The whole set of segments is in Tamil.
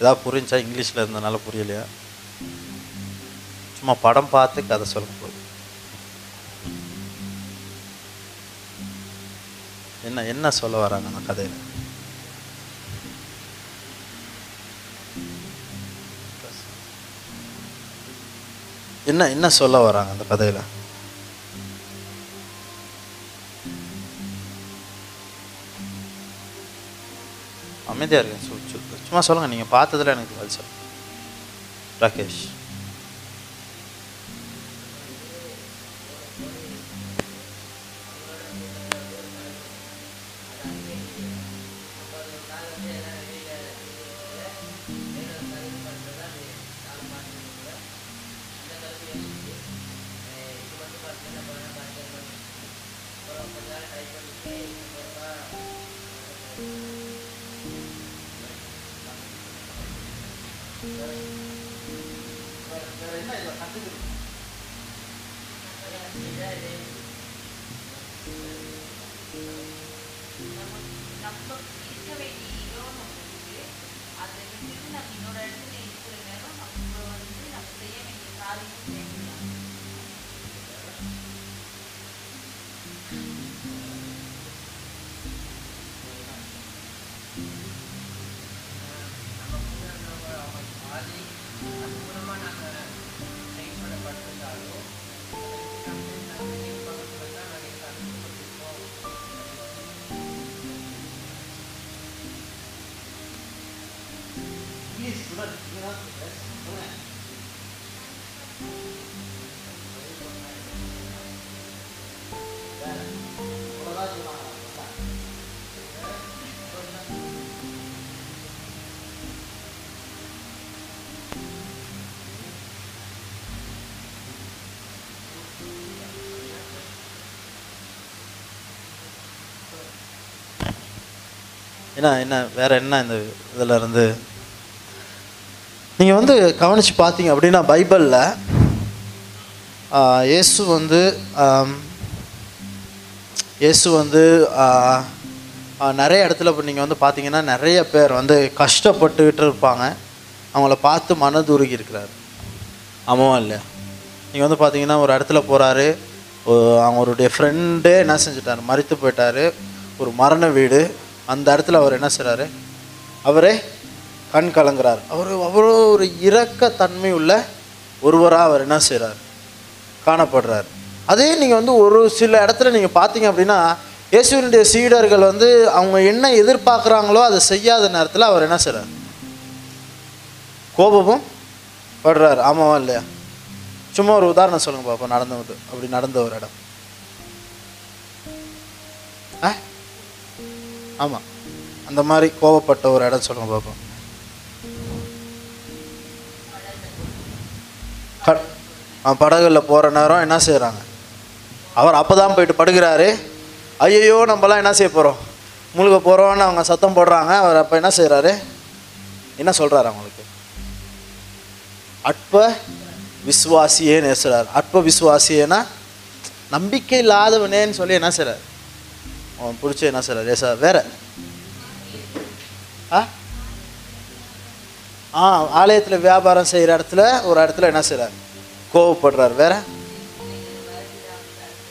ஏதாவது புரிஞ்சா இங்கிலீஷில் இருந்தனால புரியலையா? சும்மா படம் பார்த்து கதை சொல்ல போகுது என்ன என்ன சொல்ல வராங்க அந்த கதையில்? என்ன என்ன சொல்ல வராங்க அந்த கதையில்? அமைதியாக இருக்கேன் சொல்லு சும்மா சொல்லுங்கள் நீங்கள் பார்த்ததில் எனக்கு பதில் சொல்லுங்கள் ராகேஷ். என்ன என்ன வேற என்ன இந்த இதில் இருந்து நீங்கள் வந்து கவனித்து பார்த்தீங்க அப்படின்னா பைபிளில் இயேசு வந்து இயேசு வந்து நிறைய இடத்துல இப்போ நீங்கள் வந்து பார்த்தீங்கன்னா நிறைய பேர் வந்து கஷ்டப்பட்டுக்கிட்டு இருப்பாங்க. அவங்கள பார்த்து மனதுருகி இருக்கிறாரு. ஆமாவா இல்லையா? நீங்கள் வந்து பார்த்தீங்கன்னா ஒரு இடத்துல போகிறாரு அவங்களுடைய ஃப்ரெண்டே என்ன செஞ்சிட்டாரு? மறித்து போயிட்டாரு. ஒரு மரண வீடு. அந்த இடத்துல அவர் என்ன செய்கிறாரு அவரே கண் கலங்குறார். அவர் அவ்வளோ ஒரு இரக்க தன்மை உள்ள ஒருவராக அவர் என்ன செய்கிறார் காணப்படுறார். அதே நீங்கள் வந்து ஒரு சில இடத்துல நீங்கள் பார்த்தீங்க அப்படின்னா இயேசுவினுடைய சீடர்கள் வந்து அவங்க என்ன எதிர்பார்க்குறாங்களோ அதை செய்யாத நேரத்தில் அவர் என்ன செய்கிறார் கோபமும் படுறார். ஆமாவா இல்லையா? சும்மா ஒரு உதாரணம் சொல்லுங்க பாப்பா நடந்தது. அப்படி நடந்த ஒரு இடம். ஆ? ஆமாம் அந்த மாதிரி கோவப்பட்ட ஒரு இடம் சொல்லுங்க பாப்பா படகுல போகிற நேரம் என்ன செய்கிறாங்க அவர் அப்போ தான் போயிட்டு படுகிறாரு ஐயையோ நம்மலாம் என்ன செய்ய போகிறோம் முழுக போகிறோன்னு அவங்க சத்தம் போடுறாங்க. அவர் அப்போ என்ன செய்கிறாரு என்ன சொல்கிறாரு அவங்களுக்கு? அற்ப விசுவாசியேன்னு நேசுறார் அற்ப விசுவாசியேனா நம்பிக்கை இல்லாதவனேன்னு சொல்லி என்ன செய்கிறார் அவன் பிடிச்சி என்ன செய்கிறார் ஏசா வேற. ஆ? ஆ ஆலயத்தில் வியாபாரம் செய்கிற இடத்துல ஒரு இடத்துல என்ன செய்கிறார் கோவப்படுறார். வேற?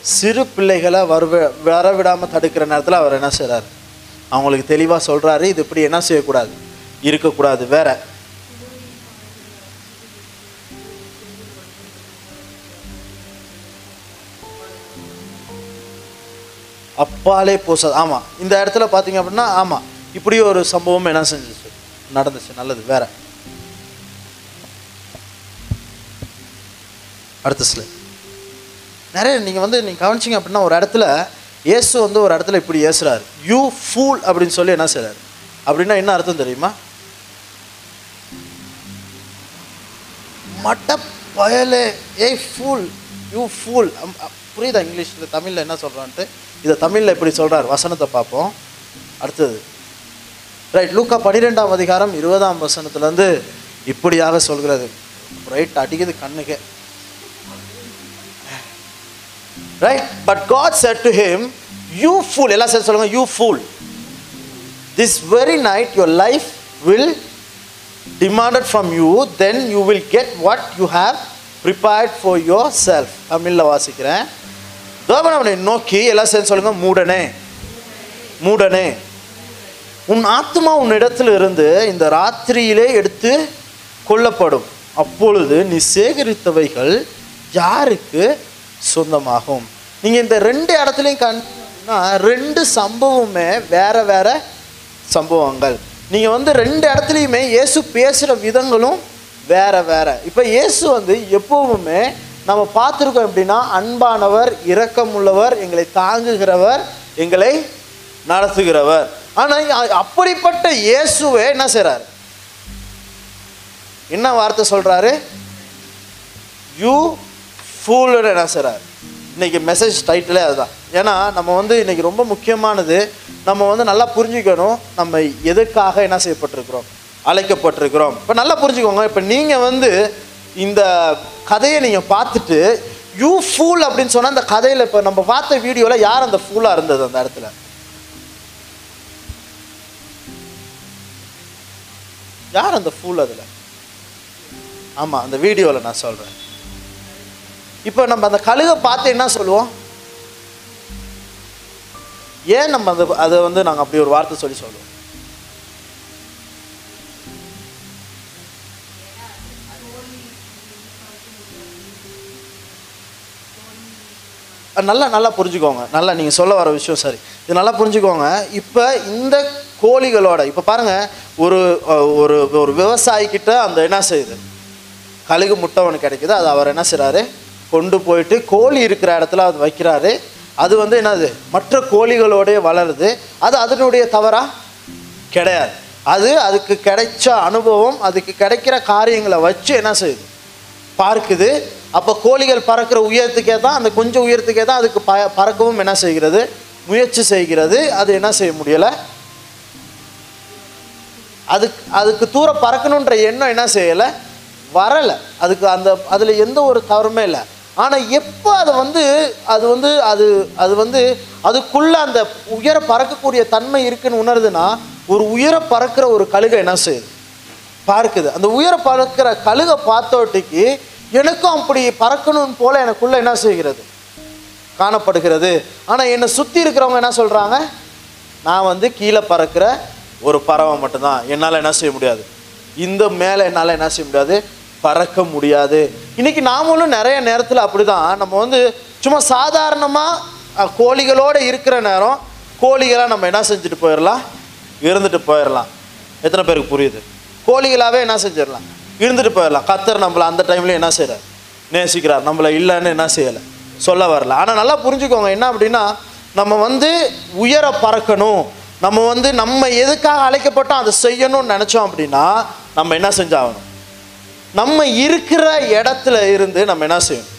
சிறு பிள்ளைகளை வர வரவிடாமல் தடுக்கிற நேரத்தில் அவர் என்ன செய்கிறார் அவங்களுக்கு தெளிவாக சொல்கிறாரு இது இப்படி என்ன செய்யக்கூடாது? இருக்கக்கூடாது. வேற? அப்பாலே போசா ஆமாம் இந்த இடத்துல பார்த்தீங்க அப்படின்னா ஆமாம் இப்படி ஒரு சம்பவம் என்ன செஞ்சுச்சு? நடந்துச்சு. நல்லது. வேற? அடுத்த சில நிறைய நீங்கள் வந்து நீங்கள் கவனிச்சிங்க அப்படின்னா ஒரு இடத்துல இயேசு வந்து ஒரு இடத்துல இப்படி ஏசுறாரு. யூ ஃபூல் அப்படின்னு சொல்லி என்ன செய்கிறார் அப்படின்னா என்ன அர்த்தம் தெரியுமா? மட்ட பயலே ஏய் ஃபூல் யூ ஃபூல் புரியுதா இங்கிலீஷில்? தமிழில் என்ன சொல்கிறான்ட்டு இதை தமிழில் இப்படி சொல்கிறார் வசனத்தை பார்ப்போம். அடுத்தது. ரைட் லூக்கா பன்னிரெண்டாம் அதிகாரம் இருபதாம் வசனத்துலேருந்து இப்படியாக சொல்கிறது. ரைட் அடிக்குது கண்ணுக்கே. Right but God said to him you fool எல்லாம் சேர்த்து சொல்லுங்க you fool this very night your life will demanded from you then you will get what you have prepared for yourself தமிழில் வாசிக்கிறேன். தேவன் அவனை நோக்கி எல்லாம் சேர்ந்து சொல்லுங்க மூடனே மூடனே உன் ஆத்மா உன்னிடத்தில் இருந்து இந்த ராத்திரியிலே எடுத்து கொல்லப்படும். அப்பொழுது நீ சேகரித்தவைகள் யாருக்கு? சொந்தமாகும். நீங்க இந்த ரெண்டு இடத்துலையும் கண்டா ரெண்டு சம்பவமே வேற வேற சம்பவங்கள். நீங்க வந்து ரெண்டு இடத்துலையுமே இயேசு பேசுகிற விதங்களும் வேற வேற. இப்போ இயேசு வந்து எப்பவுமே நம்ம பார்த்துருக்கோம் எப்படின்னா அன்பானவர் இரக்கமுள்ளவர் எங்களை தாங்குகிறவர் எங்களை நடத்துகிறவர். ஆனால் அப்படிப்பட்ட இயேசுவே என்ன செய்றாரு? என்ன வார்த்தை சொல்றாரு? யூ ஃபூலோட என்ன செய்றாரு? இன்றைக்கி மெசேஜ் டைட்டிலே அதுதான். ஏன்னா நம்ம வந்து இன்னைக்கு ரொம்ப முக்கியமானது நம்ம வந்து நல்லா புரிஞ்சுக்கணும் நம்ம எதுக்காக என்ன செய்யப்பட்டிருக்கிறோம் அழைக்கப்பட்டிருக்கிறோம். இப்போ நல்லா புரிஞ்சுக்கோங்க இப்போ நீங்கள் வந்து இந்த கதையை நீங்கள் பார்த்துட்டு யூ ஃபூல் அப்படின்னு சொன்னால் அந்த கதையில் இப்போ நம்ம பார்த்த வீடியோவில் யார் அந்த ஃபூலாக இருந்தது அந்த இடத்துல? யார் அந்த ஃபூல் அதில்? ஆமாம் அந்த வீடியோவில் நான் சொல்கிறேன் இப்போ நம்ம அந்த கழுகை பார்த்து என்ன சொல்லுவோம்? ஏன் நம்ம அந்த அதை வந்து நாங்கள் அப்படி ஒரு வார்த்தை சொல்லி சொல்லுவோம்? நல்லா நல்லா புரிஞ்சுக்கோங்க. நல்லா நீங்கள் சொல்ல வர விஷயம் சரி. இது நல்லா புரிஞ்சுக்கோங்க. இப்போ இந்த கோழிகளோட இப்போ பாருங்கள் ஒரு ஒரு ஒரு விவசாயிக்கிட்ட அந்த என்ன செய்யுது? கழுகு முட்டை ஒன்று கிடைக்குது. அது அவர் என்ன செய்கிறாரு கொண்டு போயிட்டு கோழி இருக்கிற இடத்துல அது வைக்கிறாரு. அது வந்து என்னது? மற்ற கோழிகளோடைய வளருது. அது அதனுடைய தவறா? கிடையாது. அது அதுக்கு கிடைச்ச அனுபவம் அதுக்கு கிடைக்கிற காரியங்களை வச்சு என்ன செய்யுது? பார்க்குது. அப்போ கோழிகள் பறக்கிற உயரத்துக்கே தான் அந்த கொஞ்சம் உயரத்துக்கே தான் அதுக்கு ப பறக்கவும் என்ன செய்கிறது? முயற்சி செய்கிறது. அது என்ன செய்ய முடியலை? அதுக்கு அதுக்கு தூரம் பறக்கணுன்ற எண்ணம் என்ன செய்யலை? வரலை. அதுக்கு அந்த அதில் எந்த ஒரு தவறுமே இல்லை. ஆனால் எப்போ அதை வந்து அது வந்து அது அது வந்து அதுக்குள்ளே அந்த உயர பறக்கக்கூடிய தன்மை இருக்குன்னு உணருதுன்னா ஒரு உயர பறக்கிற ஒரு கழுகை என்ன செய்யுது? பார்க்குது. அந்த உயர பறக்கிற கழுகை பார்த்தோட்டிக்கு எனக்கும் அப்படி பறக்கணும் போல எனக்குள்ள என்ன செய்கிறது? காணப்படுகிறது. ஆனால் என்னை சுற்றி இருக்கிறவங்க என்ன சொல்கிறாங்க நான் வந்து கீழே பறக்கிற ஒரு பறவை மட்டும்தான். என்னால் என்ன செய்ய முடியாது? இந்த மேலே என்னால் என்ன செய்ய முடியாது? பறக்க முடியாது. இன்னைக்கு நாமளும் நிறைய நேரத்தில் அப்படிதான். நம்ம வந்து சும்மா சாதாரணமாக கோழிகளோடு இருக்கிற நேரம் கோழிகளாக நம்ம என்ன செஞ்சுட்டு போயிடலாம் இருந்துட்டு போயிடலாம் எத்தனை பேருக்கு புரியுது? கோழிகளாகவே என்ன செஞ்சிடலாம் இருந்துட்டு போயிடலாம் கத்தர் நம்மளை அந்த டைம்லேயும் என்ன செய்கிறார் நேசிக்கிறார். நம்மளை இல்லைன்னு என்ன செய்யலை? சொல்ல வரல. ஆனால் நல்லா புரிஞ்சுக்கோங்க. என்ன அப்படின்னா நம்ம வந்து உயர பறக்கணும். நம்ம வந்து நம்ம எதுக்காக அழைக்கப்பட்டோம் அதை செய்யணும்னு நினச்சோம் அப்படின்னா நம்ம என்ன செஞ்சாகணும்? நம்ம இருக்கிற இடத்துல இருந்து நம்ம என்ன செய்யணும்?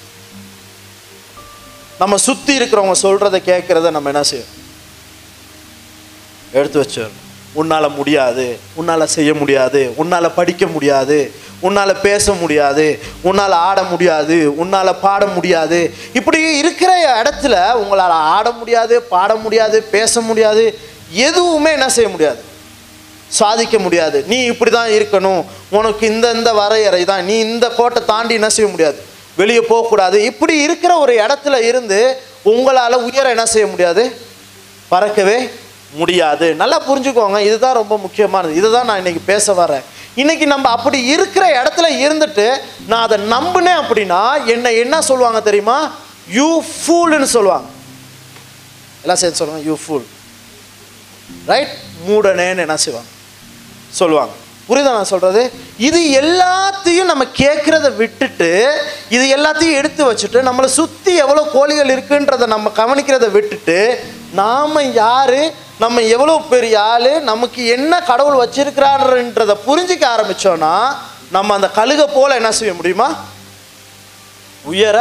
நம்ம சுற்றி இருக்கிறவங்க சொல்கிறத கேட்குறத நம்ம என்ன செய்யணும்? எடுத்து வச்சிடணும். உன்னால் முடியாது உன்னால் செய்ய முடியாது உன்னால் படிக்க முடியாது உன்னால் பேச முடியாது உன்னால் ஆட முடியாது உன்னால் பாட முடியாது. இப்படி இருக்கிற இடத்துல உங்களால் ஆட முடியாது பாட முடியாது பேச முடியாது எதுவுமே என்ன செய்ய முடியாது. சாதிக்க முடியாது. நீ இப்படி தான் இருக்கணும். உனக்கு இந்த இந்த வரையறை தான். நீ இந்த கோட்டை தாண்டி என்ன செய்ய முடியாது? வெளியே போகக்கூடாது இப்படி இருக்கிற ஒரு இடத்துல இருந்து உங்களால் உயர என்ன செய்ய முடியாது? பறக்கவே முடியாது. நல்லா புரிஞ்சுக்கோங்க. இதுதான் ரொம்ப முக்கியமானது. இதுதான் நான் இன்னைக்கு பேச வரேன். இன்னைக்கு நம்ம அப்படி இருக்கிற இடத்துல இருந்துட்டு நான் அதை நம்பினேன் அப்படின்னா என்னை என்ன சொல்லுவாங்க தெரியுமா? யூ ஃபூல்னு சொல்லுவாங்க. எல்லாம் சேர்ந்து சொல்லுவாங்க யூ ஃபூல் ரைட் மூடனேன்னு என்ன செய்வாங்க? சொல்லுவாங்க. புரியுதா நான் சொல்கிறது இது எல்லாத்தையும் நம்ம கேட்குறத விட்டுட்டு இது எல்லாத்தையும் எடுத்து வச்சுட்டு நம்மளை சுற்றி எவ்வளோ கோழிகள் இருக்குன்றத நம்ம கவனிக்கிறத விட்டுட்டு நாம் யார்? நம்ம எவ்வளோ பெரிய ஆள்? நமக்கு என்ன கடவுள் வச்சிருக்கிறாருன்றதை புரிஞ்சிக்க ஆரம்பிச்சோன்னா நம்ம அந்த கழுகை போல் என்ன செய்ய முடியுமா? உயர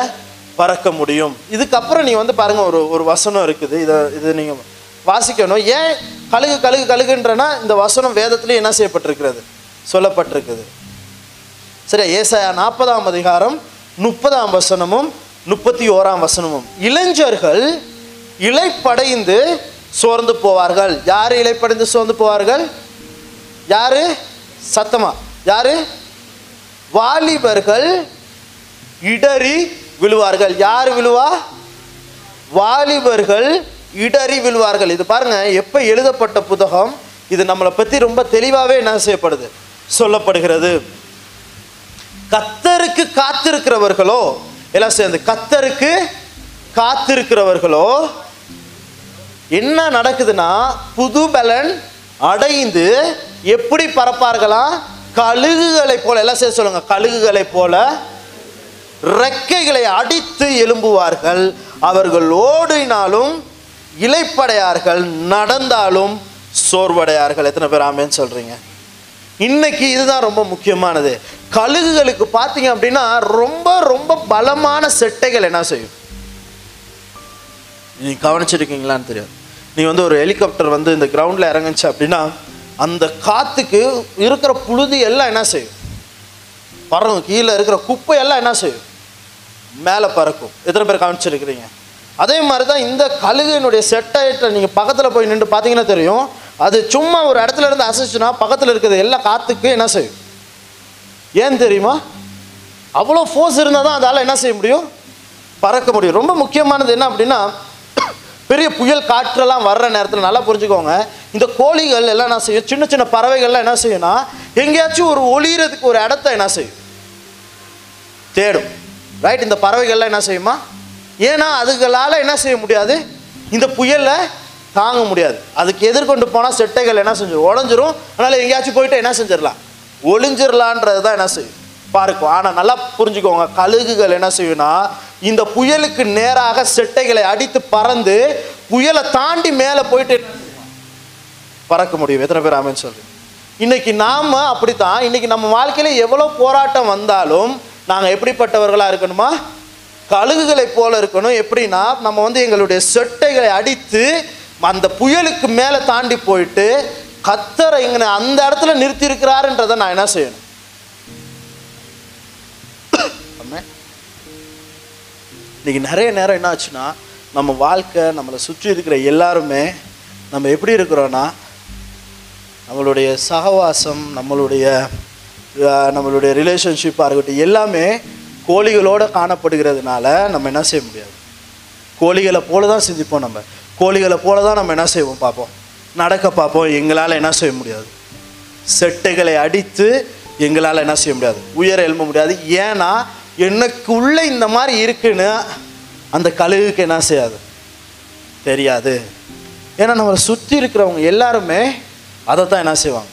பறக்க முடியும். இதுக்கப்புறம் நீ வந்து பாருங்கள் ஒரு ஒரு வசனம் இருக்குது. இதை இது நீங்கள் வாசிக்கணும். ஏன் கழுகு கழுகு கழுகுன்றனா இந்த வசனம் வேதத்திலே என்ன செய்யப்பட்டிருக்கிறது? சொல்லப்பட்டிருக்குது. சரி ஏசாயா நாற்பதாம் அதிகாரம் முப்பதாம் வசனமும் முப்பத்தி ஓராம் வசனமும். இளைஞர்கள் இலைப்படைந்து சோர்ந்து போவார்கள். யார் இலைப்படைந்து சோர்ந்து போவார்கள்? யாரு? சத்தமா? யாரு? வாலிபர்கள் இடறி விழுவார்கள். யார் விழுவா? வாலிபர்கள் இடறி விழுவார்கள் இது பாருங்க எப்போ எழுதப்பட்ட புத்தகம்? இது நம்மளை பற்றி ரொம்ப தெளிவாகவே என்ன செய்யப்படுது? சொல்லப்படுகிறது. கத்தருக்கு காத்திருக்கிறவர்களோ எல்லாம் சேர்ந்து கத்தருக்கு காத்திருக்கிறவர்களோ என்ன நடக்குதுன்னா புது பலன் அடைந்து எப்படி பறப்பார்களாம் கழுகுகளை போல எல்லாம் சேர்த்து சொல்லுங்க கழுகுகளை போல ரெக்கைகளை அடித்து எழும்புவார்கள். அவர்கள் ஓடினாலும் இலைப்படையார்கள் நடந்தாலும் சோர்வடையார்கள். எத்தனை பேர் ஆமேன்னு சொல்றீங்க? இன்னைக்கு இதுதான் ரொம்ப முக்கியமானது. கழுகுகளுக்கு பார்த்தீங்க அப்படின்னா ரொம்ப ரொம்ப பலமான செட்டைகள் என்ன செய்யும்? நீ கவனிச்சிருக்கீங்களான்னு தெரியாது. நீ வந்து ஒரு ஹெலிகாப்டர் வந்து இந்த கிரவுண்டில் இறங்குச்சு அப்படின்னா அந்த காற்றுக்கு இருக்கிற புழுதி எல்லாம் என்ன செய்யும்? பறக்கும். கீழே இருக்கிற குப்பை எல்லாம் என்ன செய்யும்? மேலே பறக்கும். எத்தனை பேர் கவனிச்சிருக்கிறீங்க? அதே மாதிரி தான் இந்த கழுகுனுடைய செட்டைட்ட நீங்கள் பக்கத்தில் போய் நின்று பார்த்தீங்கன்னா தெரியும். அது சும்மா ஒரு இடத்துல இருந்து அசைச்சுன்னா பக்கத்தில் இருக்கிறது எல்லா காற்றுக்கு என்ன செய்யும்? ஏன் தெரியுமா? அவ்வளோ ஃபோர்ஸ் இருந்தால் தான் அதால் என்ன செய்ய முடியும்? பறக்க முடியும். ரொம்ப முக்கியமானது என்ன அப்படின்னா பெரிய புயல் காற்றெல்லாம் வர்ற நேரத்தில் நல்லா புரிஞ்சுக்கோங்க. இந்த கோழிகள் எல்லாம் என்ன செய்யும்? சின்ன சின்ன பறவைகள்லாம் என்ன செய்யும்னா எங்கேயாச்சும் ஒரு ஒளியறதுக்கு ஒரு இடத்த என்ன செய்யும்? தேடும். ரைட் இந்த பறவைகள்லாம் என்ன செய்யுமா? ஏன்னா அதுகளால் என்ன செய்ய முடியாது? இந்த புயலை தாங்க முடியாது. அதுக்கு எதிர்கொண்டு போனால் செட்டைகள் என்ன செஞ்சிடும் உடஞ்சிரும். அதனால் எங்கேயாச்சும் போயிட்டு என்ன செஞ்சிடலாம் ஒளிஞ்சிடலான்றது தான் என்ன செய்யும்? பார்க்கும் ஆனால் நல்லா புரிஞ்சுக்கோங்க. கழுகுகள் என்ன செய்யும்னா இந்த புயலுக்கு நேராக செட்டைகளை அடித்து பறந்து புயலை தாண்டி மேலே போயிட்டு பறக்க முடியும். எத்தனை பேர் ஆமேன்னு சொல்லி இன்னைக்கு நாம் அப்படித்தான். இன்னைக்கு நம்ம வாழ்க்கையில் எவ்வளோ போராட்டம் வந்தாலும் நாங்கள் எப்படிப்பட்டவர்களாக இருக்கணுமா? கழுகுகளை போல இருக்கணும். எப்படின்னா நம்ம வந்து எங்களுடைய செட்டைகளை அடித்து அந்த புயலுக்கு மேலே தாண்டி போயிட்டு கத்தரை இங்க அந்த இடத்துல நிறுத்தி இருக்கிறாருன்றதை நான் என்ன செய்யணும்? இன்னைக்கு நிறைய நேரம் என்ன ஆச்சுன்னா நம்ம வாழ்க்கை நம்மளை சுற்றி இருக்கிற எல்லாருமே நம்ம எப்படி இருக்கிறோன்னா நம்மளுடைய சகவாசம் நம்மளுடைய நம்மளுடைய ரிலேஷன்ஷிப்பாக இருக்கட்டும் எல்லாமே கோழிகளோடு காணப்படுகிறதுனால நம்ம என்ன செய்ய முடியாது? கோழிகளை போல தான் சிந்திப்போம் நம்ம. கோழிகளை போல தான் நம்ம என்ன செய்வோம் பார்ப்போம். நடக்க பார்ப்போம் எங்களால் என்ன செய்ய முடியாது. செட்டைகளை அடித்து எங்களால் என்ன செய்ய முடியாது. உயர எழும்ப முடியாது. ஏன்னா எனக்கு உள்ளே இந்த மாதிரி இருக்குன்னு அந்த கழுகுக்கு என்ன செய்யாது? தெரியாது. ஏன்னா நம்மளை சுற்றி இருக்கிறவங்க எல்லாருமே அதை தான் என்ன செய்வாங்க?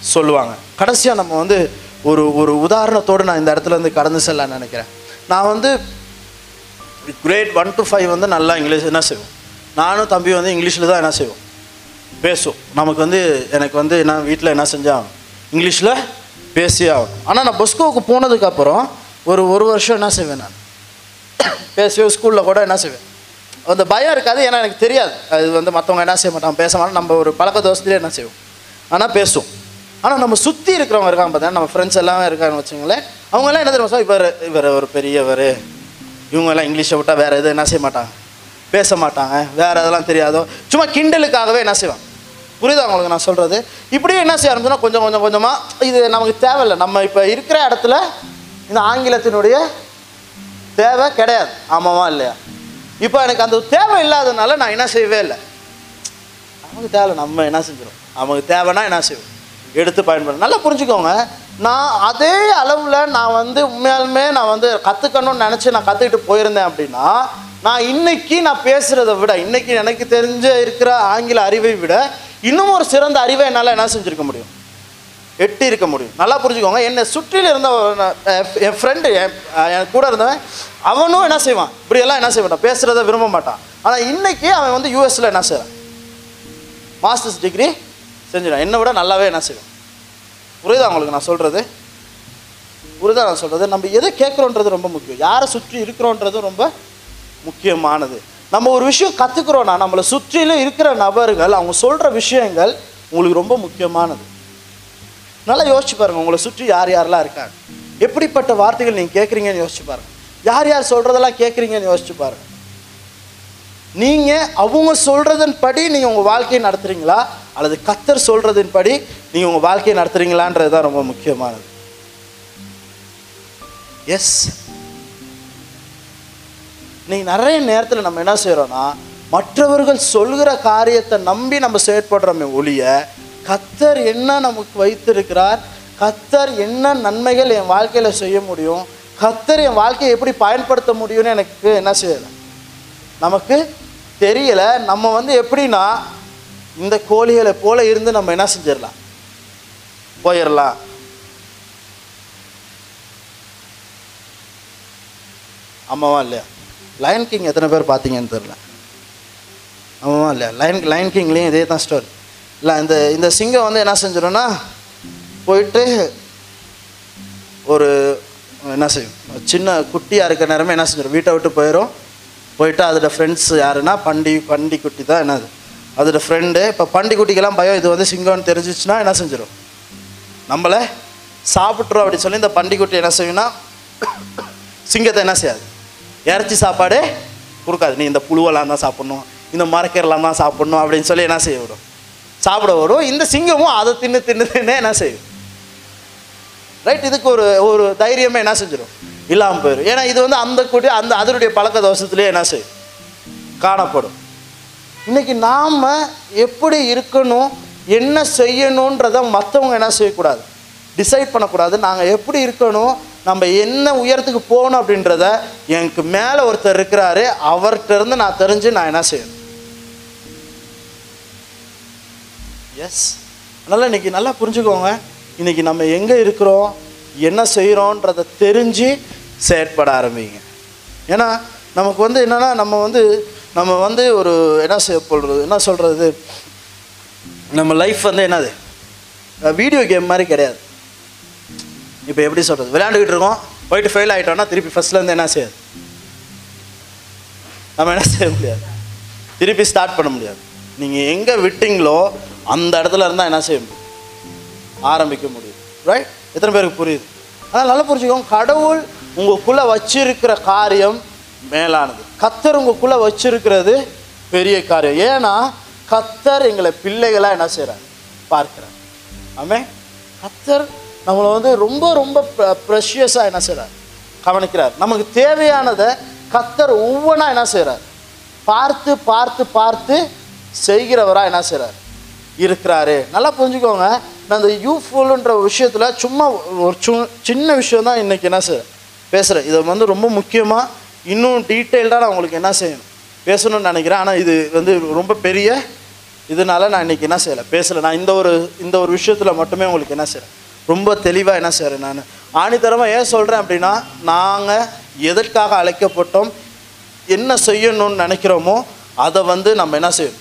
சொல்லுவாங்க. கடைசியாக நம்ம வந்து ஒரு ஒரு உதாரணத்தோடு நான் இந்த இடத்துல இருந்து கடந்து செல்ல நினைக்கிறேன். நான் வந்து கிரேட் ஒன் டு ஃபைவ் வந்து நல்லா இங்கிலீஷ் என்ன செய்வோம்? நானும் தம்பி வந்து இங்கிலீஷில் தான் என்ன செய்வோம்? பேசுவோம். நமக்கு வந்து எனக்கு வந்து என்ன வீட்டில் என்ன செஞ்சாகும் இங்கிலீஷில் பேசியே ஆகும் ஆனால் நான் பொஸ்கோவுக்கு போனதுக்கப்புறம் ஒரு ஒரு வருஷம் என்ன செய்வேன் நான்? பேசுவேன் ஸ்கூலில் கூட என்ன செய்வேன்? அந்த பயம் இருக்காது ஏன்னா எனக்கு தெரியாது. அது வந்து மற்றவங்க என்ன செய்ய மாட்டாங்க பேச மாட்டோம் நம்ம ஒரு பழக்க தோசத்துலேயே என்ன செய்வோம்? ஆனால் பேசுவோம். ஆனால் நம்ம சுற்றி இருக்கிறவங்க இருக்காங்க பார்த்தீங்கன்னா நம்ம ஃப்ரெண்ட்ஸ் எல்லாம் இருக்காங்கன்னு வச்சுங்களேன் அவங்கெல்லாம் என்ன தெரியுமா சொல்ல இவர் இவர் ஒரு பெரியவர். இவங்கெல்லாம் இங்கிலீஷை விட்டால் வேறு எதுவும் என்ன செய்ய மாட்டாங்க? பேச மாட்டாங்க. வேறு அதெல்லாம் தெரியாதோ. சும்மா கிண்டலுக்காகவே என்ன செய்வாங்க? புரியுதா உங்களுக்கு நான் சொல்கிறது இப்படியே என்ன செய்ய ஆரம்பிச்சோன்னா கொஞ்சம் கொஞ்சம் கொஞ்சமாக இது நமக்கு தேவையில்லை. நம்ம இப்போ இருக்கிற இடத்துல இந்த ஆங்கிலத்தினுடைய தேவை கிடையாது. ஆமாவா இல்லையா? இப்போ எனக்கு அந்த தேவை இல்லாததுனால நான் என்ன செய்யவே இல்லை. நமக்கு தேவை நம்ம என்ன செஞ்சிடும் நமக்கு தேவைன்னா என்ன செய்வோம்? எடுத்து பயன்படும் நல்லா புரிஞ்சுக்கோங்க. நான் அதே அளவில் நான் வந்து உண்மையாலுமே நான் வந்து கற்றுக்கணும்னு நினச்சி நான் கற்றுக்கிட்டு போயிருந்தேன் அப்படின்னா நான் இன்னைக்கு நான் பேசுகிறத விட இன்னைக்கு எனக்கு தெரிஞ்ச இருக்கிற ஆங்கில அறிவை விட இன்னும் ஒரு சிறந்த அறிவை என்னால் என்ன செஞ்சுருக்க முடியும்? எட்டி இருக்க முடியும். நல்லா புரிஞ்சுக்கோங்க. என்னை சுற்றியில் இருந்த என் ஃப்ரெண்டு என் கூட இருந்தவன் அவனும் என்ன செய்வான்? இப்படியெல்லாம் என்ன செய்ய மாட்டான் பேசுகிறத விரும்ப மாட்டான். ஆனால் இன்னைக்கு அவன் வந்து யூஎஸில் என்ன செய்கிறான் மாஸ்டர்ஸ் டிகிரி செஞ்சிடும் என்னை விட நல்லாவே என்ன செய்யும்? புரியுதா உங்களுக்கு நான் சொல்கிறது புரியுதா நான் சொல்கிறது நம்ம எதை கேட்குறோன்றது ரொம்ப முக்கியம். யாரை சுற்றி இருக்கிறோன்றது ரொம்ப முக்கியமானது. நம்ம ஒரு விஷயம் கற்றுக்குறோன்னா நம்மளை சுற்றிலும் இருக்கிற நபர்கள் அவங்க சொல்கிற விஷயங்கள் உங்களுக்கு ரொம்ப முக்கியமானது. நல்லா யோசிச்சு பாருங்கள் உங்களை சுற்றி யார் யாரெல்லாம் இருக்காங்க? எப்படிப்பட்ட வார்த்தைகள் நீங்கள் கேட்குறீங்கன்னு யோசிச்சு பாருங்கள் யார் யார் சொல்கிறதெல்லாம் கேட்குறீங்கன்னு யோசிச்சு பாருங்க. நீங்கள் அவங்க சொல்கிறதன் படி நீங்கள் உங்கள் வாழ்க்கையை நடத்துறீங்களா? அல்லது கத்தர் சொல்கிறதின் படி நீங்கள் உங்கள் வாழ்க்கையை நடத்துறீங்களான்றது தான் ரொம்ப முக்கியமானது. எஸ் நீங்கள் நிறைய நேரத்தில் நம்ம என்ன செய்கிறோன்னா மற்றவர்கள் சொல்கிற காரியத்தை நம்பி நம்ம செயற்படுறோமே ஒழிய கத்தர் என்ன நமக்கு வைத்திருக்கிறார் கத்தர் என்ன நன்மைகள் என் வாழ்க்கையில் செய்ய முடியும் கத்தர் என் வாழ்க்கையை எப்படி பயன்படுத்த முடியும்னு எனக்கு என்ன செய்யலை? நமக்கு தெரியலை. நம்ம வந்து எப்படின்னா இந்த கோழிகளை போல இருந்து நம்ம என்ன செஞ்சிடலாம்? போயிடலாம். ஆமாவா இல்லையா? லயன் கிங் எத்தனை பேர் பார்த்தீங்கன்னு தெரில ஆமாவா இல்லையா? லயன் லயன் கிங்லேயும் இதே தான் ஸ்டோரி இல்லை இந்த இந்த சிங்கம் வந்து என்ன செஞ்சிடும்னா போயிட்டு ஒரு என்ன செய்யும்? சின்ன குட்டியாக இருக்கிற நேரமே என்ன செஞ்சிடும்? வீட்டை விட்டு போயிடும். போயிட்டு அதோட ஃப்ரெண்ட்ஸ் யாருன்னா பண்டி பண்டி குட்டி தான் என்னது? அதோட ஃப்ரெண்டு இப்போ பண்டி குட்டிக்கெல்லாம் பயம் இது வந்து சிங்கம்னு தெரிஞ்சிச்சுன்னா என்ன செஞ்சிடும் நம்மளை சாப்பிட்றோம் அப்படின்னு சொல்லி இந்த பண்டிக்குட்டி என்ன செய்யும்னா சிங்கத்தை என்ன செய்யாது? இறைச்சி சாப்பாடு கொடுக்காது. நீ இந்த புழுவெல்லாம் தான் சாப்பிட்ணும் இந்த மரக்கீரெல்லாம் தான் சாப்பிட்ணும் அப்படின்னு சொல்லி என்ன செய்ய விடும் சாப்பிட வரும். இந்த சிங்கமும் அதை தின்னு தின்னு தின்னு என்ன செய்யும்? ரைட் இதுக்கு ஒரு ஒரு தைரியமே என்ன செஞ்சிடும் இல்லாமல் போயிடும் ஏன்னா இது வந்து அந்த கூட்டி அந்த அதனுடைய பழக்க தோஷத்துலேயே என்ன செய்யும் காணப்படும். இன்னைக்கு நாம் எப்படி இருக்கணும் என்ன செய்யணுன்றதை மற்றவங்க என்ன செய்யக்கூடாது? டிசைட் பண்ணக்கூடாது. நாங்கள் எப்படி இருக்கணும் நம்ம என்ன உயரத்துக்கு போகணும் அப்படின்றத எனக்கு மேலே ஒருத்தர் இருக்கிறாரு அவர்கிட்ட இருந்து நான் தெரிஞ்சு நான் என்ன செய்யணும்? எஸ் அதனால் இன்னைக்கு நல்லா புரிஞ்சுக்கோங்க. இன்னைக்கு நம்ம எங்கே இருக்கிறோம் என்ன செய்கிறோன்றதை தெரிஞ்சு செயற்பட ஆரம்பிங்க. ஏன்னா நமக்கு வந்து என்னென்னா நம்ம வந்து நம்ம வந்து ஒரு என்ன செய்ய சொல்கிறது என்ன சொல்கிறது நம்ம லைஃப் வந்து என்னது? வீடியோ கேம் மாதிரி கிடையாது. இப்போ எப்படி சொல்கிறது விளையாண்டுக்கிட்டு இருக்கோம் போயிட்டு ஃபெயில் ஆகிட்டோம்னா திருப்பி ஃபஸ்ட்லேருந்து என்ன செய்யாது? நம்ம என்ன செய்ய முடியாது? திருப்பி ஸ்டார்ட் பண்ண முடியாது. நீங்கள் எங்கே விட்டீங்களோ அந்த இடத்துல இருந்தால் என்ன செய்ய முடியும்? ஆரம்பிக்க முடியும். ரைட் எத்தனை பேருக்கு புரியுது? அதனால் நல்லா புரிஞ்சுக்கோங்க கடவுள் உங்களுக்குள்ளே வச்சிருக்கிற காரியம் மேலானது. கத்தர் உங்களுக்குள்ளே வச்சிருக்கிறது பெரிய காரியம். ஏன்னா கத்தர் எங்களை பிள்ளைகளாக என்ன செய்கிறார் பார்க்குறாங்க ஆமே கத்தர் நம்மளை வந்து ரொம்ப ரொம்ப ப்ரெஷியஸாக என்ன செய்கிறார் கவனிக்கிறார். நமக்கு தேவையானதை கத்தர் ஒவ்வொன்றா என்ன செய்கிறார் பார்த்து பார்த்து பார்த்து செய்கிறவராக என்ன செய்கிறார் இருக்கிறாரு. நல்லா புரிஞ்சுக்கோங்க. நான் இந்த யூஃபுல்ன்ற விஷயத்தில் சும்மா ஒரு சு சின்ன விஷயம் தான் இன்றைக்கி என்ன செய்ய பேசுகிறேன் இதை வந்து ரொம்ப முக்கியமாக இன்னும் டீட்டெயில்டாக நான் உங்களுக்கு என்ன செய்யணும்? பேசணும்னு நினைக்கிறேன். ஆனால் இது வந்து ரொம்ப பெரிய இதனால நான் இன்றைக்கி என்ன செய்யலை? பேசலை. நான் இந்த ஒரு இந்த ஒரு விஷயத்தில் மட்டுமே உங்களுக்கு என்ன செய்கிறேன் ரொம்ப தெளிவாக என்ன செய்கிறேன் நான்? ஆணித்தரமாக ஏன் சொல்கிறேன் அப்படின்னா நாங்கள் எதற்காக அழைக்கப்பட்டோம்? என்ன செய்யணும்னு நினைக்கிறோமோ அதை வந்து நம்ம என்ன செய்யணும்?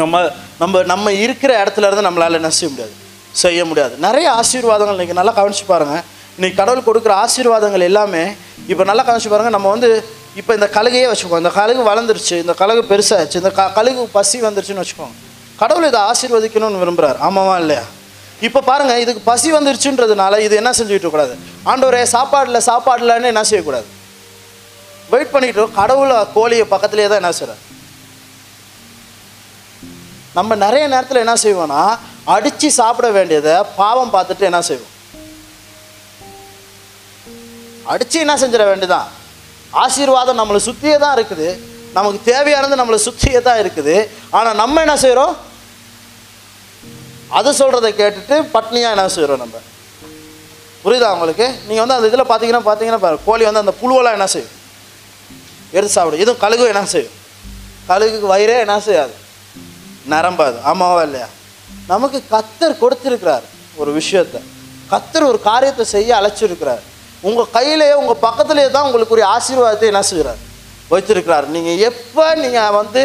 நம்ம நம்ம நம்ம இருக்கிற இடத்துல இருந்து நம்மளால் என்ன செய்ய முடியாது. செய்ய முடியாது. நிறைய ஆசீர்வாதங்கள் இன்றைக்கி நல்லா கவனிச்சு பாருங்கள் இன்றைக்கி கடவுள் கொடுக்குற ஆசீர்வாதங்கள் எல்லாமே இப்போ நல்லா கவனிச்சு பாருங்கள் நம்ம வந்து இப்போ இந்த கழுகையே வச்சுக்கோங்க. இந்த கழுகு வளர்ந்துருச்சு. இந்த கழுகு பெருசாகிடுச்சு இந்த க கழுகு பசி வந்துருச்சுன்னு வச்சுக்கோங்க. கடவுள் இதை ஆசீர்வதிக்கணும்னு விரும்புகிறார் ஆமாவா இல்லையா? இப்போ பாருங்கள் இதுக்கு பசி வந்துருச்சுன்றதுனால இது என்ன செஞ்சுக்கிட்டு கூடாது ஆண்டவரே சாப்பாடில் சாப்பாடுலன்னு என்ன செய்யக்கூடாது? வெயிட் பண்ணிட்டு கடவுளை கோழியை பக்கத்துலேயே தான் என்ன செய்கிறார் நம்ம நிறைய நேரத்தில் என்ன செய்வோம்னா அடித்து சாப்பிட வேண்டியதை பாவம் பார்த்துட்டு என்ன செய்வோம்? அடித்து என்ன செஞ்சிட வேண்டியதான் ஆசீர்வாதம் நம்மளை சுற்றியே தான் இருக்குது. நமக்கு தேவையானது நம்மளை சுற்றியே தான் இருக்குது. ஆனால் நம்ம என்ன செய்கிறோம் அது சொல்கிறத கேட்டுட்டு பட்னியாக என்ன செய்கிறோம் நம்ம? புரியுதா உங்களுக்கு? நீங்கள் வந்து அந்த இதில் பார்த்தீங்கன்னா பார்த்தீங்கன்னா கோழி வந்து அந்த புழுவெல்லாம் என்ன செய்யும்? எடுத்து சாப்பிடும். இதுவும் கழுகு என்ன செய்யும்? கழுகுக்கு வயிறே என்ன செய்யாது? நரம்பாது. ஆமாவா இல்லையா? நமக்கு கத்தர் கொடுத்துருக்கிறார் ஒரு விஷயத்த. கத்தர் ஒரு காரியத்தை செய்ய அழைச்சிருக்கிறார். உங்கள் கையிலேயே உங்கள் பக்கத்துலேயே தான் உங்களுக்குரிய ஆசீர்வாதத்தை என்ன செய்கிறார்? வைத்திருக்கிறார். நீங்கள் எப்போ நீங்கள் வந்து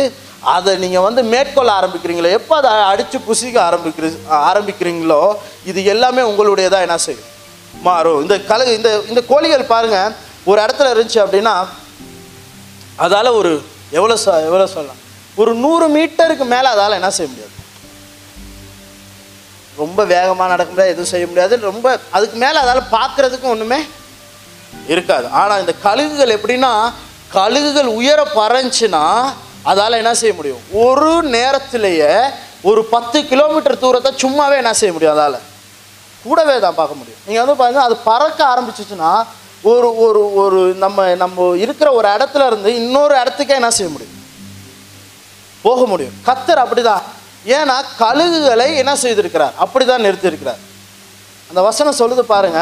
அதை நீங்கள் வந்து மேற்கொள்ள ஆரம்பிக்கிறீங்களோ எப்போ அதை அடித்து புசிக்க ஆரம்பிக்கிற ஆரம்பிக்கிறீங்களோ இது எல்லாமே உங்களுடையதாக என்ன செய்யும்? மாறும். இந்த கலகு இந்த இந்த கோழிகள் பாருங்கள் ஒரு இடத்துல இருந்துச்சு அப்படின்னா அதால் ஒரு எவ்வளோ சொ எவ்வளோ சொல்லலாம்? ஒரு நூறு மீட்டருக்கு மேலே அதால் என்ன செய்ய முடியாது. ரொம்ப வேகமாக நடக்க முடியாது எதுவும் செய்ய முடியாது. ரொம்ப அதுக்கு மேலே அதால் பார்க்குறதுக்கும் ஒன்றுமே இருக்காது. ஆனால் இந்த கழுகுகள் எப்படின்னா கழுகுகள் உயர பறஞ்சுன்னா அதால் என்ன செய்ய முடியும்? ஒரு நேரத்திலேயே ஒரு பத்து கிலோமீட்டர் தூரத்தை சும்மாவே என்ன செய்ய முடியும் அதால்? கூடவே தான் பார்க்க முடியும். நீங்கள் வந்து பாருங்க அது பறக்க ஆரம்பிச்சிச்சுன்னா ஒரு ஒரு ஒரு நம்ம நம்ம இருக்கிற ஒரு இடத்துல இருந்து இன்னொரு இடத்துக்கே என்ன செய்ய முடியும்? போக முடியும். கத்தர் அப்படிதான். ஏன்னா கழுகுகளை என்ன செய்திருக்கிறார்? அப்படிதான் நிறுத்தியிருக்கிறார். அந்த வசனம் சொல்லுது பாருங்க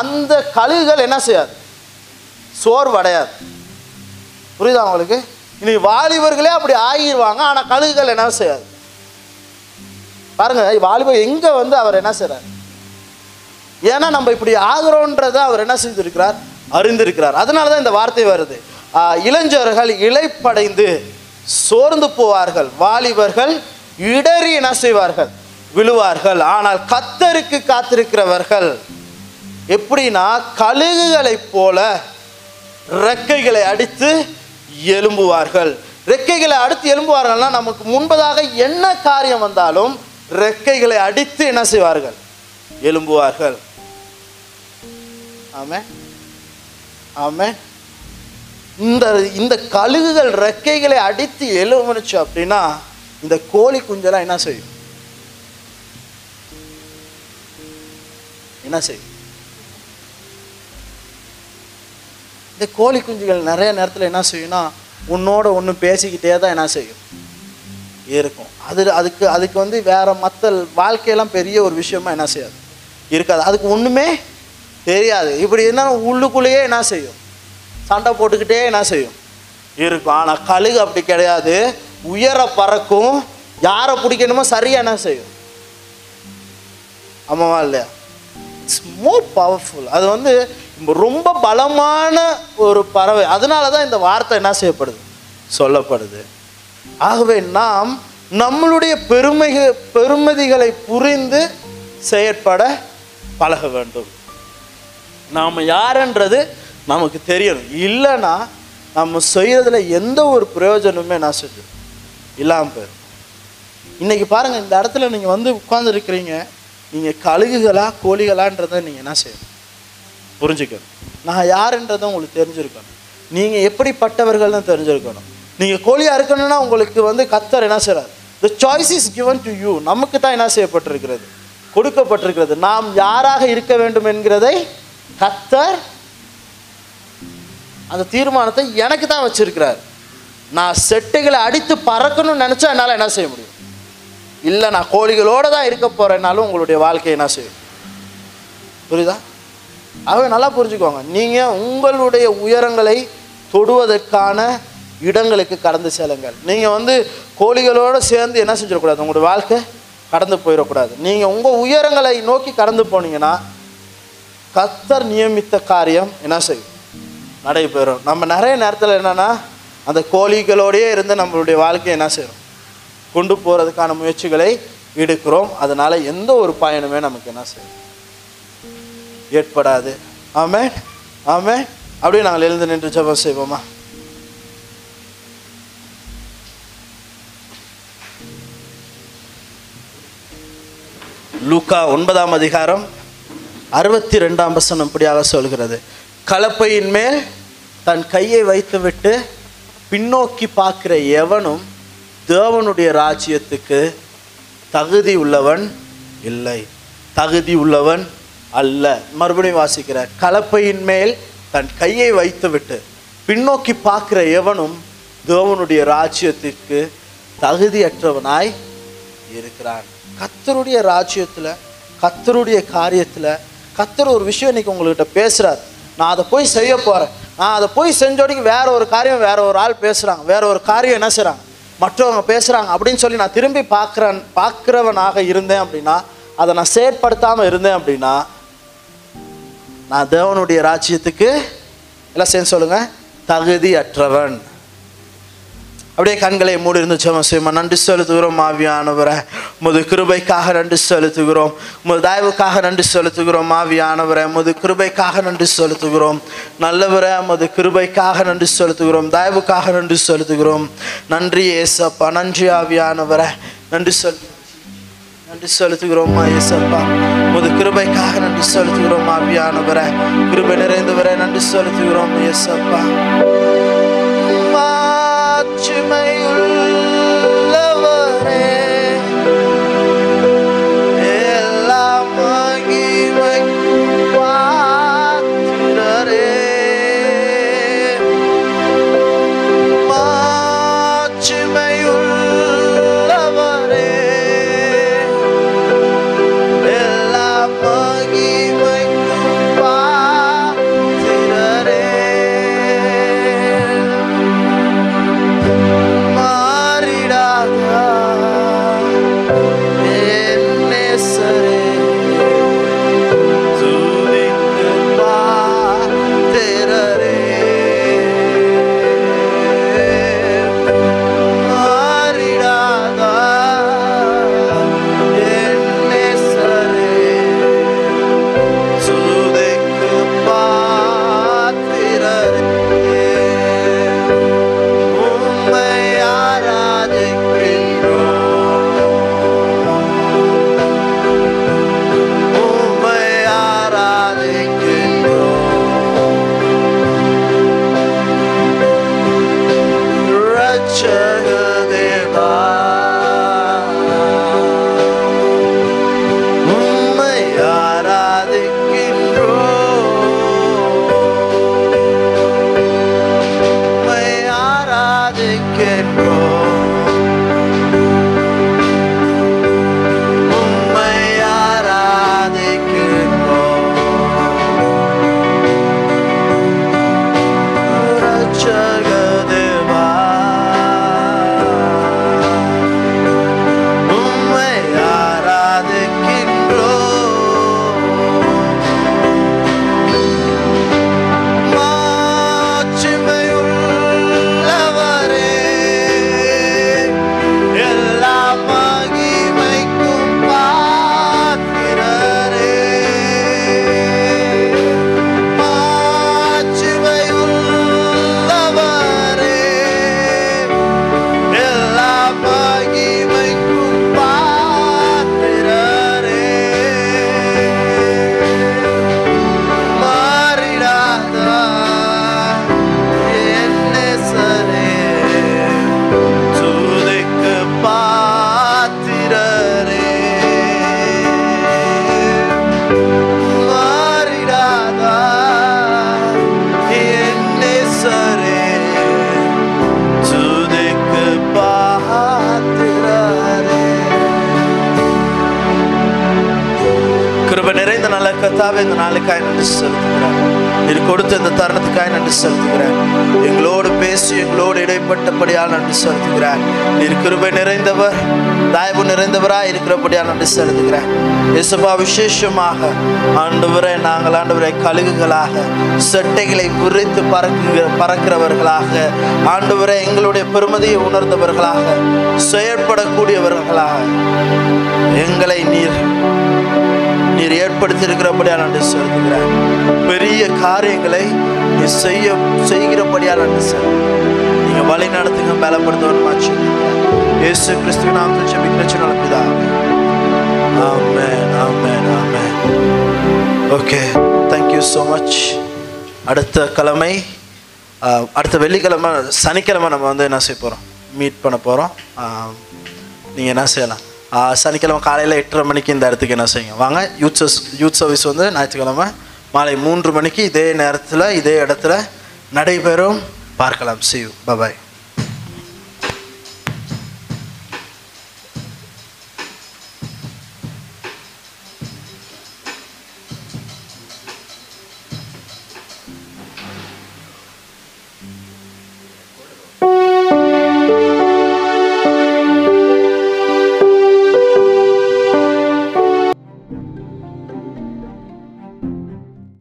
அந்த கழுகுகள் என்ன செய்யாது? சோர்வடையாது. புரியுதா உங்களுக்கு? இனி வாலிபர்களே அப்படி ஆகிடுவாங்க ஆனால் கழுகுகள் என்ன செய்யாது? பாருங்க வாலிபர் எங்க வந்து அவர் என்ன செய்றார்? ஏன்னா நம்ம இப்படி ஆகிறோன்றத அவர் என்ன செய்திருக்கிறார்? அறிந்திருக்கிறார். அதனால தான் இந்த வார்த்தை வருது. இளைஞர்கள் இளைப்படைந்து சோர்ந்து போவார்கள் வாலிபர்கள் இடறி என்ன செய்வார்கள்? விழுவார்கள். ஆனால் கத்தருக்கு காத்திருக்கிறவர்கள் எப்படின்னா கழுகுகளைப் போல ரெக்கைகளை அடித்து எழும்புவார்கள். ரெக்கைகளை அடித்து எழும்புவார்கள்னா நமக்கு முன்பதாக என்ன காரியம் வந்தாலும் ரெக்கைகளை அடித்து என்ன செய்வார்கள்? எழும்புவார்கள். ஆமே ஆமே இந்த இந்த கழுகுகள் ரெக்கைகளை அடித்து எழுமுனுச்சு அப்படின்னா இந்த கோழி குஞ்செல்லாம் என்ன செய்யும்? என்ன செய்யும்? இந்த கோழி குஞ்சுகள் நிறைய நேரத்தில் என்ன செய்யும்னா உன்னோட ஒன்று பேசிக்கிட்டே தான் என்ன செய்யும்? இருக்கும். அது அதுக்கு அதுக்கு வந்து வேற மற்ற வாழ்க்கையெல்லாம் பெரிய ஒரு விஷயமா என்ன செய்யாது? இருக்காது. அதுக்கு ஒன்றுமே தெரியாது. இப்படி என்ன உள்ளுக்குள்ளேயே என்ன செய்யும்? சண்டை போட்டுக்கிட்டே என்ன செய்யும்? இருக்கும். ஆனால் கழுகு அப்படி கிடையாது. உயர பறக்கும். யாரை பிடிக்கணுமோ சரியா என்ன செய்யும்? ஆமாவா இல்லையா? இட்ஸ் மோர் பவர்ஃபுல் அது வந்து ரொம்ப பலமான ஒரு பறவை. அதனால தான் இந்த வார்த்தை என்ன செய்யப்படுது? சொல்லப்படுது. ஆகவே நாம் நம்மளுடைய பெருமை பெருமதிகளை புரிந்து செயற்பட பழக வேண்டும். நாம் யாருன்றது நமக்கு தெரியணும் இல்லைன்னா நம்ம செய்கிறதுல எந்த ஒரு பிரயோஜனமுமே நான் செஞ்சு இல்லாமல் போயிடும் இன்றைக்கி பாருங்கள் இந்த இடத்துல நீங்கள் வந்து உட்காந்துருக்கிறீங்க நீங்கள் கழுகுகளா கோழிகளான்றதை நீங்கள் என்ன செய்யணும்? புரிஞ்சுக்கணும். நான் யாருன்றதை உங்களுக்கு தெரிஞ்சிருக்கணும். நீங்கள் எப்படிப்பட்டவர்கள்னு தெரிஞ்சிருக்கணும். நீங்கள் கோழியாக இருக்கணும்னா உங்களுக்கு வந்து கத்தர் என்ன செய்கிறார் the choice is given to you நமக்கு தான் என்ன செய்யப்பட்டிருக்கிறது? கொடுக்கப்பட்டிருக்கிறது. நாம் யாராக இருக்க வேண்டும் என்கிறதை கத்தர் அந்த தீர்மானத்தை எனக்கு தான் வச்சிருக்கிறார். நான் செட்டுகளை அடித்து பறக்கணும்னு நினச்சா என்னால் என்ன செய்ய முடியும்? இல்லை நான் கோழிகளோடு தான் இருக்க போகிறேன்னாலும் உங்களுடைய வாழ்க்கையை என்ன செய்யும் புரியுதா? ஆகவே நல்லா புரிஞ்சுக்கோங்க நீங்கள் உங்களுடைய உயரங்களை தொடுவதற்கான இடங்களுக்கு கடந்து செல்லுங்கள். நீங்கள் வந்து கோழிகளோடு சேர்ந்து என்ன செஞ்சிடக்கூடாது? உங்களுடைய வாழ்க்கை கடந்து போயிடக்கூடாது. நீங்கள் உங்கள் உயரங்களை நோக்கி கடந்து போனீங்கன்னா கத்தர் நியமித்த காரியம் என்ன செய்யும்? நடைபெறும் நம்ம நிறைய நேரத்தில் என்னென்னா அந்த கோழிகளோடையே இருந்து நம்மளுடைய வாழ்க்கையை என்ன செய்கிறோம் கொண்டு போகிறதுக்கான முயற்சிகளை எடுக்கிறோம். அதனால் எந்த ஒரு பயனுமே நமக்கு என்ன செய்யும்? ஏற்படாது. ஆமே ஆமே அப்படியே நாங்கள் எழுந்து நின்று ஜபம் செய்வோமா? லூக்கா ஒன்பதாம் அதிகாரம் அறுபத்தி ரெண்டாம் வசனம் இப்படியாக சொல்கிறது. கலப்பையின் மேல் தன் கையை வைத்துவிட்டு பின்னோக்கி பார்க்கிற எவனும் தேவனுடைய ராஜ்யத்துக்கு தகுதி உள்ளவன் இல்லை. தகுதி உள்ளவன் அல்ல. மறுபடியும் வாசிக்கிற கலப்பையின் மேல் தன் கையை வைத்துவிட்டு பின்னோக்கி பார்க்கிற எவனும் தேவனுடைய ராஜ்யத்திற்கு தகுதியற்றவனாய் இருக்கிறான். கத்தருடைய ராஜ்யத்தில் கத்தருடைய காரியத்தில் கத்தர் ஒரு விஷயம் இன்னைக்கு உங்கள்கிட்ட பேசுகிறார் நான் அதை போய் செய்ய போகிறேன் நான் அதை போய் செஞ்சோடிக்கு வேற ஒரு காரியம் வேற ஒரு ஆள் பேசுகிறாங்க வேற ஒரு காரியம் என்ன செய்கிறாங்க மற்றவங்க பேசுகிறாங்க அப்படின்னு சொல்லி நான் திரும்பி பார்க்குறேன் பார்க்குறவனாக இருந்தேன் அப்படின்னா அதை நான் செயற்படுத்தாமல் இருந்தேன் அப்படின்னா நான் தேவனுடைய ராஜ்யத்துக்கு எல்லாம் சேர்ந்து சொல்லுங்கள் தகுதியற்றவன். அப்படியே கண்களை மூடி இருந்து ஜெபம் செய்யுமா நன்றி செலுத்துகிறோம் ஆவியானவரை முது கிருபைக்காக நன்றி செலுத்துகிறோம். முது தயவுக்காக நன்றி செலுத்துகிறோம் ஆவியானவரை முது கிருபைக்காக நன்றி செலுத்துகிறோம். நல்லவரை முது கிருபைக்காக நன்றி செலுத்துகிறோம். தயவுக்காக நன்றி செலுத்துகிறோம். நன்றி ஏசப்பா நன்றி ஆவியானவரை. நன்றி சொல் நன்றி செலுத்துகிறோம் ஏசப்பா. முது கிருபைக்காக நன்றி செலுத்துகிறோம் ஆவியானவரை கிருபை நிறைந்தவரை நன்றி செலுத்துகிறோம் ஏசப்பா. ما ينزل கர்த்தாவே இந்த நாளுக்காய் நன்றி செலுத்துகிறேன். நீர் கொடுத்த இந்த தருணத்துக்காய் நன்றி செலுத்துகிறேன். எங்களோடு பேசி எங்களோடு இடைப்பட்டபடியால் நன்றி செலுத்துகிறேன். நீர் கிருபை நிறைந்தவர் தாய்வு நிறைந்தவராய் இருக்கிறபடியால் நன்றி செலுத்துகிறேன். இயேசுப்பா விசேஷமாக ஆண்டவரை நாங்கள் ஆண்டவரை கழுகுகளாக செட்டைகளை விரித்து பறக்குகிற பறக்கிறவர்களாக ஆண்டவரை எங்களுடைய பெருமதியை உணர்ந்தவர்களாக செயற்படக்கூடியவர்களாக எங்களை நீர் நீர் ஏற்படுத்தியிருக்கிறபடியால் நான் சொல்கிறேன் பெரிய காரியங்களை நீ செய்ய செய்கிறபடியால் நான் சார் நீங்கள் வழி நடத்துங்க பலப்படுத்தவனுமாச்சு இயேசு கிறிஸ்துவ நாமத்தில் ஜெபிக்கிற சின்ன பிதாவே. ஆமென் ஆமென் ஆமென். Okay thank you so much அடுத்த கிழமை அடுத்த வெள்ளிக்கிழமை சனிக்கிழமை நம்ம வந்து என்ன செய்ய போகிறோம் மீட் பண்ண போகிறோம் நீங்கள் என்ன செய்யலாம்? சனிக்கிழமை காலையில் எட்டரை மணிக்கு இந்த இடத்துக்கு என்ன செய்யுங்க? வாங்க யூத் சர்ஸ் யூத் சர்வீஸ் வந்து ஞாயிற்றுக்கிழமை மாலை மூன்று மணிக்கு இதே நேரத்தில் இதே இடத்துல நடைபெறும். பார்க்கலாம். C you bye